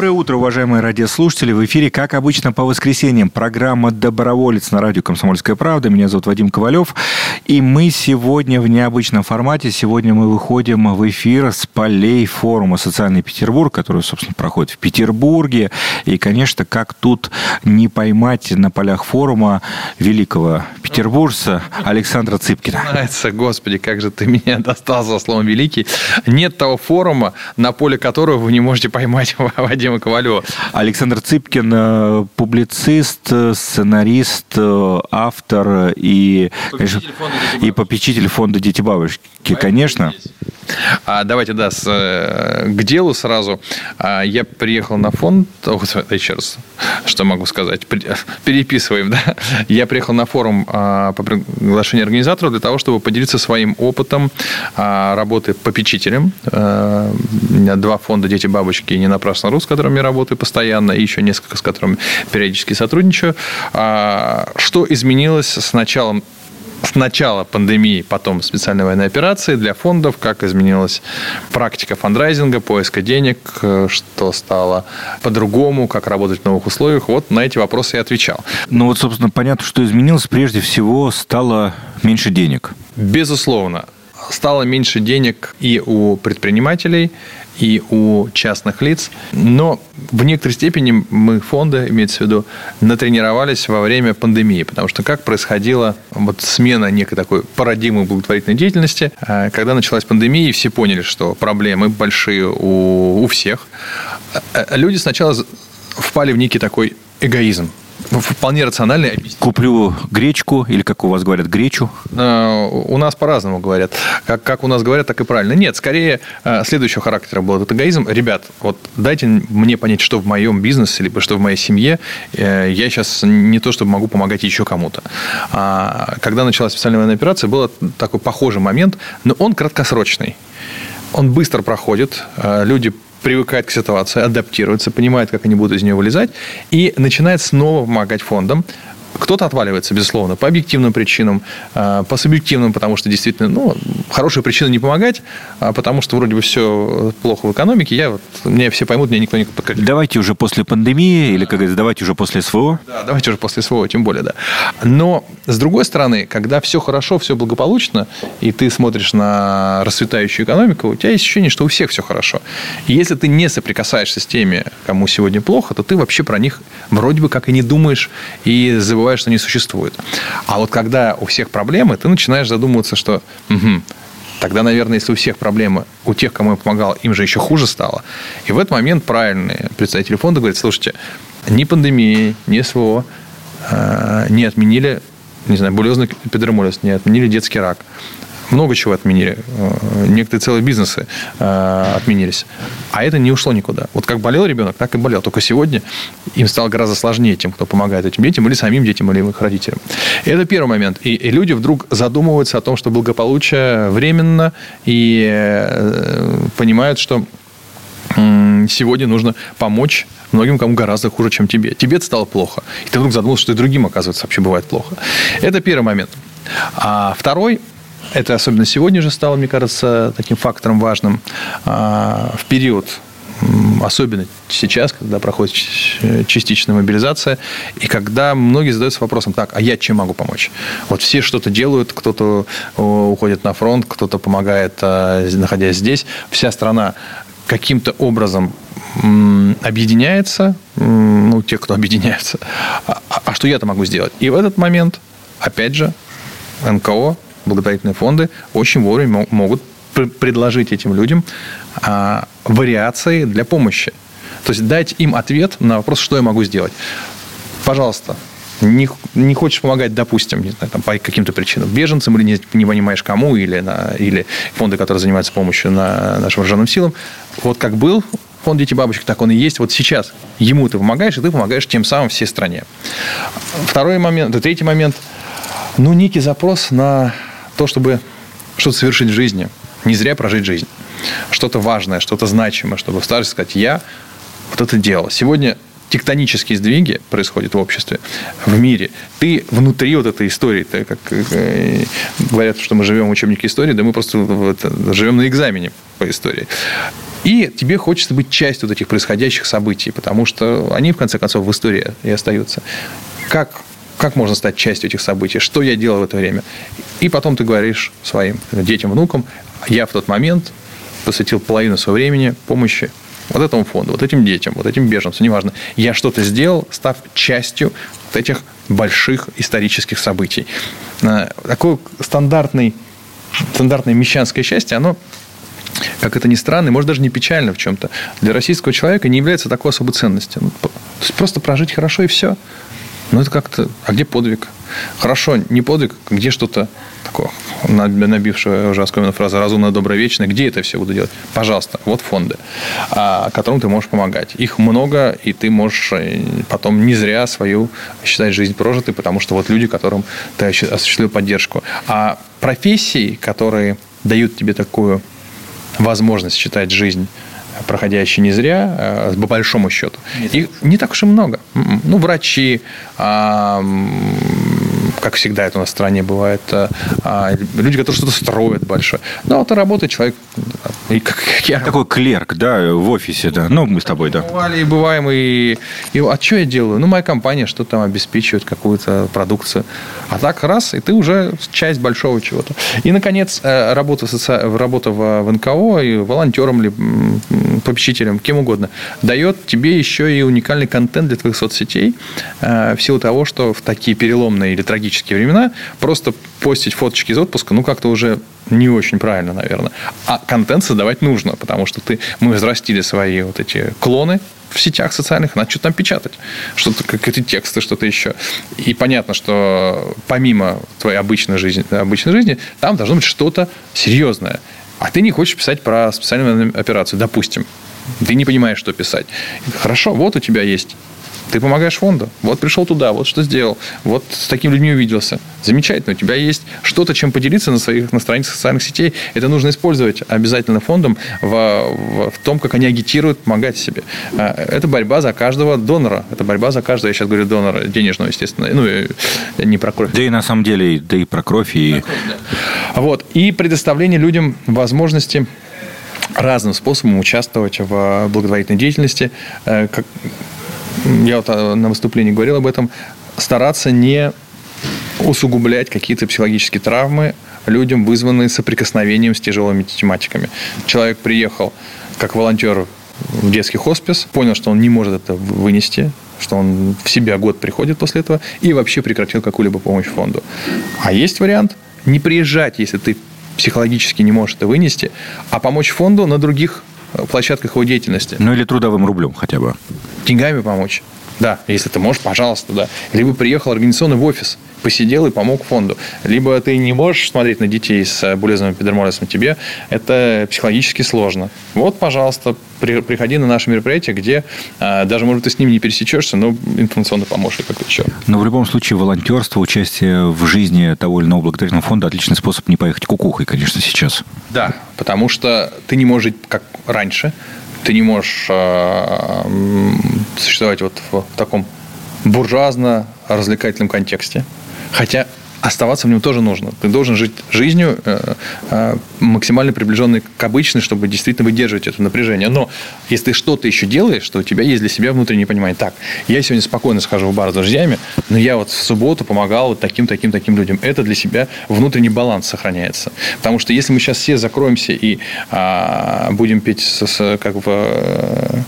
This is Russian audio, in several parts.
Доброе утро, уважаемые радиослушатели. В эфире, как обычно, по воскресеньям программа «Доброволец» на радио «Комсомольская правда». Меня зовут Вадим Ковалев. И мы сегодня в необычном формате. Сегодня мы выходим в эфир с полей форума «Социальный Петербург», который, собственно, проходит в Петербурге. И, конечно, как тут не поймать на полях форума великого петербуржца Александра Цыпкина. Нравится, господи, как же ты меня достал за словом «великий». Нет того форума, на поле которого вы не можете поймать Вадима Ковалева. Александр Цыпкин, э, публицист, э, сценарист, э, автор и, конечно, и попечитель фонда «Дети бабушки», конечно. А, давайте, да, с, к делу сразу. А, я приехал на фонд... О, еще раз, что могу сказать? Переписываем, да? Я приехал на форум а, по приглашению организаторов для того, чтобы поделиться своим опытом а, работы попечителем. А, у меня два фонда «Дети бабочки» и «Не напрасно РУ», с которыми я работаю постоянно, и еще несколько, с которыми периодически сотрудничаю. Что изменилось с началом с начала пандемии, потом специальной военной операции для фондов, как изменилась практика фандрайзинга, поиска денег, э, что стало по-другому, как работать в новых условиях. Вот на эти вопросы я отвечал. Ну вот, собственно, понятно, что изменилось. Прежде всего, стало меньше денег. Безусловно стало меньше денег и у предпринимателей, и у частных лиц. Но в некоторой степени мы, фонды, имеется в виду, натренировались во время пандемии. Потому что как происходила вот смена некой такой парадигмы благотворительной деятельности, а, когда началась пандемия, и все поняли, что проблемы большие у, у всех. А, а люди сначала впали в некий такой эгоизм вполне рациональный. Куплю гречку, или как у вас говорят, гречу? А, у нас по-разному говорят. Как, как у нас говорят, так и правильно. Нет, скорее а, следующего характера был этот эгоизм. Ребят, вот дайте мне понять, что в моем бизнесе, либо что в моей семье. Э, я сейчас не то, чтобы могу помогать еще кому-то. А, когда началась специальная военная операция, был такой похожий момент, но он краткосрочный. Он быстро проходит, люди привыкает к ситуации, адаптируется, понимает, как они будут из нее вылезать, и начинает снова помогать фондам кто-то отваливается, безусловно, по объективным причинам, а, по субъективным, потому что действительно, ну, хорошая причина не помогать, а потому что вроде бы все плохо в экономике. Я вот, меня все поймут, меня никто не подкатит. Давайте уже после пандемии, или, как говорится, давайте уже после СВО. Да, давайте уже после СВО, тем более, да. Но, с другой стороны, когда все хорошо, все благополучно, и ты смотришь на расцветающую экономику, у тебя есть ощущение, что у всех все хорошо. И если ты не соприкасаешься с теми, кому сегодня плохо, то ты вообще про них вроде бы как и не думаешь, и забываешь забываешь, что они существуют. А вот когда у всех проблемы, ты начинаешь задумываться, что угу, тогда, наверное, если у всех проблемы, у тех, кому я помогал, им же еще хуже стало. И в этот момент правильные представители фонда говорят, слушайте, ни пандемии, ни СВО э, не отменили, не знаю, булезный эпидермолиз, не отменили детский рак много чего отменили. Э, некоторые целые бизнесы э, отменились. А это не ушло никуда. Вот как болел ребенок, так и болел. Только сегодня им стало гораздо сложнее тем, кто помогает этим детям, или самим детям, или их родителям. Это первый момент. И, и люди вдруг задумываются о том, что благополучие временно, и э, понимают, что сегодня нужно помочь многим, кому гораздо хуже, чем тебе. Тебе стало плохо. И ты вдруг задумался, что и другим, оказывается, вообще бывает плохо. Это первый момент. А второй это особенно сегодня же стало, мне кажется, таким фактором важным. А, в период особенно сейчас, когда проходит частичная мобилизация, и когда многие задаются вопросом, так, а я чем могу помочь? Вот все что-то делают, кто-то уходит на фронт, кто-то помогает, а, находясь здесь. Вся страна каким-то образом объединяется, ну, те, кто объединяется. А, а что я-то могу сделать? И в этот момент, опять же, НКО благотворительные фонды очень вовремя могут предложить этим людям а, вариации для помощи. То есть дать им ответ на вопрос, что я могу сделать. Пожалуйста, не, не хочешь помогать, допустим, не знаю, там, по каким-то причинам, беженцам или не, не понимаешь кому, или, на, или фонды, которые занимаются помощью на нашим вооруженным силам. Вот как был фонд «Дети бабочек», так он и есть. Вот сейчас ему ты помогаешь, и ты помогаешь тем самым всей стране. Второй момент, третий момент. Ну, некий запрос на то, чтобы что-то совершить в жизни, не зря прожить жизнь. Что-то важное, что-то значимое, чтобы в старости сказать, я вот это делал. Сегодня тектонические сдвиги происходят в обществе, в мире, ты внутри вот этой истории, ты как э, говорят, что мы живем в учебнике истории, да мы просто это, живем на экзамене по истории. И тебе хочется быть частью вот этих происходящих событий, потому что они, в конце концов, в истории и остаются. Как как можно стать частью этих событий, что я делал в это время. И потом ты говоришь своим детям, внукам, я в тот момент посвятил половину своего времени помощи вот этому фонду, вот этим детям, вот этим беженцам, неважно. Я что-то сделал, став частью вот этих больших исторических событий. Э, такое стандартный, стандартное мещанское счастье, оно как это ни странно, может даже не печально в чем-то, для российского человека не является такой особой ценностью. Ну, то есть просто прожить хорошо и все. Ну, это как-то... А где подвиг? Хорошо, не подвиг, где что-то такое, набившая уже оскомину фраза «разумно, добро, вечно». Где это все буду делать? Пожалуйста, вот фонды, а, которым ты можешь помогать. Их много, и ты можешь э, потом не зря свою считать жизнь прожитой, потому что вот люди, которым ты осуществил поддержку. А профессии, которые дают тебе такую возможность считать жизнь проходящие не зря, э, по большому счету. Их не так уж и много. Ну, врачи, как всегда это у нас в стране бывает, э, а, люди, которые что-то строят большое. Ну, вот работает человек, и как я. Такой клерк, да, в офисе, да. Ну, мы с тобой, да. Бывали и бываем, и, и а что я делаю? Ну, моя компания что там обеспечивает какую-то продукцию. А так раз, и ты уже часть большого чего-то. И, наконец, э, работа, соци... работа в НКО, и волонтером или попечителем, кем угодно, дает тебе еще и уникальный контент для твоих соцсетей э, в силу того, что в такие переломные или трагические трагические времена, просто постить фоточки из отпуска, ну, как-то уже не очень правильно, наверное. А контент создавать нужно, потому что ты, мы взрастили свои вот эти клоны в сетях социальных, надо что-то там печатать. Что-то, какие-то тексты, что-то еще. И понятно, что помимо твоей обычной жизни, обычной жизни там должно быть что-то серьезное. А ты не хочешь писать про специальную операцию, допустим. Ты не понимаешь, что писать. Хорошо, вот у тебя есть ты помогаешь фонду. Вот пришел туда, вот что сделал. Вот с такими людьми увиделся. Замечательно. У тебя есть что-то, чем поделиться на своих на страницах социальных сетей. Это нужно использовать обязательно фондом в, в, в том, как они агитируют помогать себе. А, это борьба за каждого донора. Это борьба за каждого, я сейчас говорю, донора денежного, естественно. Ну, не про кровь. Да и на самом деле, да и про кровь. И... Про кровь да. Вот. И предоставление людям возможности разным способом участвовать в благотворительной деятельности, э, как, я вот а, на выступлении говорил об этом, стараться не усугублять какие-то психологические травмы людям, вызванные соприкосновением с тяжелыми тематиками. Человек приехал как волонтер в детский хоспис, понял, что он не может это вынести, что он в себя год приходит после этого и вообще прекратил какую-либо помощь фонду. А есть вариант не приезжать, если ты психологически не можешь это вынести, а помочь фонду на других площадках его деятельности. Ну или трудовым рублем хотя бы. Деньгами помочь. Да, если ты можешь, пожалуйста, да. Либо приехал организационный в офис, посидел и помог фонду. Либо ты не можешь смотреть на детей с булезным эпидермолизом, тебе это психологически сложно. Вот, пожалуйста, при, приходи на наше мероприятие, где а, даже, может, ты с ним не пересечешься, но информационно поможешь как-то еще. Но в любом случае волонтерство, участие в жизни того или иного благотворительного фонда – отличный способ не поехать кукухой, конечно, сейчас. Да, потому что ты не можешь жить как раньше, ты не можешь э, существовать вот в таком буржуазно-развлекательном контексте. Хотя оставаться в нем тоже нужно. Ты должен жить жизнью э, э, максимально приближенной к обычной, чтобы действительно выдерживать это напряжение. Но если ты что-то еще делаешь, что у тебя есть для себя внутреннее понимание. Так, я сегодня спокойно схожу в бар с друзьями, но я вот в субботу помогал вот таким, таким, таким людям. Это для себя внутренний баланс сохраняется. Потому что если мы сейчас все закроемся и а, будем петь с, с, как а,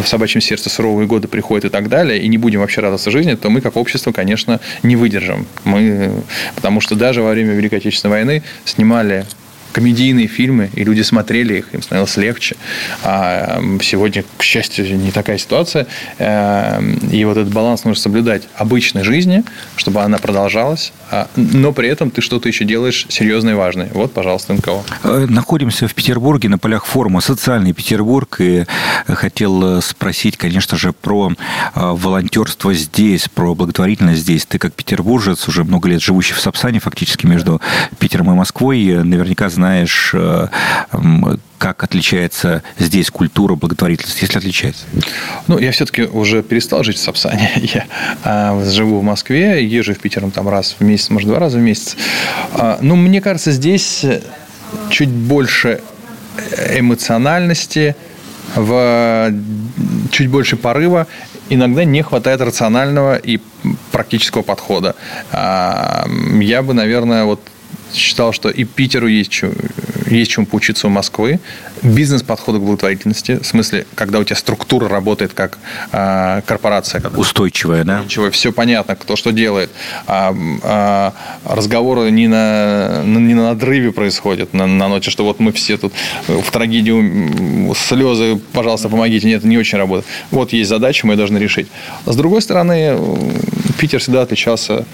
в собачьем сердце суровые годы приходят и так далее, и не будем вообще радоваться жизни, то мы как общество, конечно, не выдержим. Мы потому что даже во время Великой Отечественной войны снимали комедийные фильмы, и люди смотрели их, им становилось легче. А сегодня, к счастью, не такая ситуация. Эм, и вот этот баланс нужно соблюдать обычной жизни, чтобы она продолжалась, а, но при этом ты что-то еще делаешь серьезное и важное. Вот, пожалуйста, НКО. Э, находимся в Петербурге на полях форума «Социальный Петербург», и хотел спросить, конечно же, про э, волонтерство здесь, про благотворительность здесь. Ты как петербуржец, уже много лет живущий в Сапсане, фактически между Питером и Москвой, наверняка знаешь знаешь, э, как отличается здесь культура благотворительности, если отличается? Ну, я все-таки уже перестал жить в Сапсане. Я а, живу в Москве, езжу в Питер там раз в месяц, может, два раза в месяц. А, ну, мне кажется, здесь чуть больше эмоциональности, в чуть больше порыва, иногда не хватает рационального и практического подхода. А, я бы, наверное, вот считал, что и Питеру есть, чем, есть чему поучиться у Москвы. Бизнес-подхода к благотворительности, в смысле, когда у тебя структура работает как э, корпорация. Устойчивая, да? Устойчивая, все понятно, кто что делает. А, а, разговоры не на, не на надрыве происходят на, на ноте, что вот мы все тут в трагедию слезы, пожалуйста, помогите. Нет, это не очень работает. Вот есть задача, мы ее должны решить. С другой стороны, Питер всегда отличался а,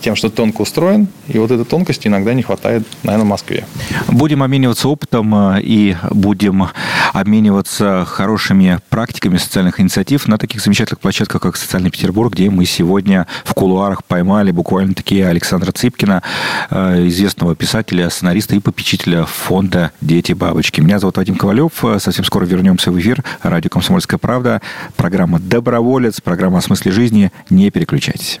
тем, что тонко устроен, и вот этой тонкости иногда не хватает, наверное, в Москве. Будем обмениваться опытом а, и будем обмениваться хорошими практиками социальных инициатив на таких замечательных площадках, как «Социальный Петербург», где мы сегодня в кулуарах поймали буквально такие Александра Цыпкина, а, известного писателя, сценариста и попечителя фонда «Дети бабочки». Меня зовут Вадим Ковалев. Совсем скоро вернемся в эфир. Радио «Комсомольская правда». Программа «Доброволец», программа о смысле жизни. Не переключайтесь.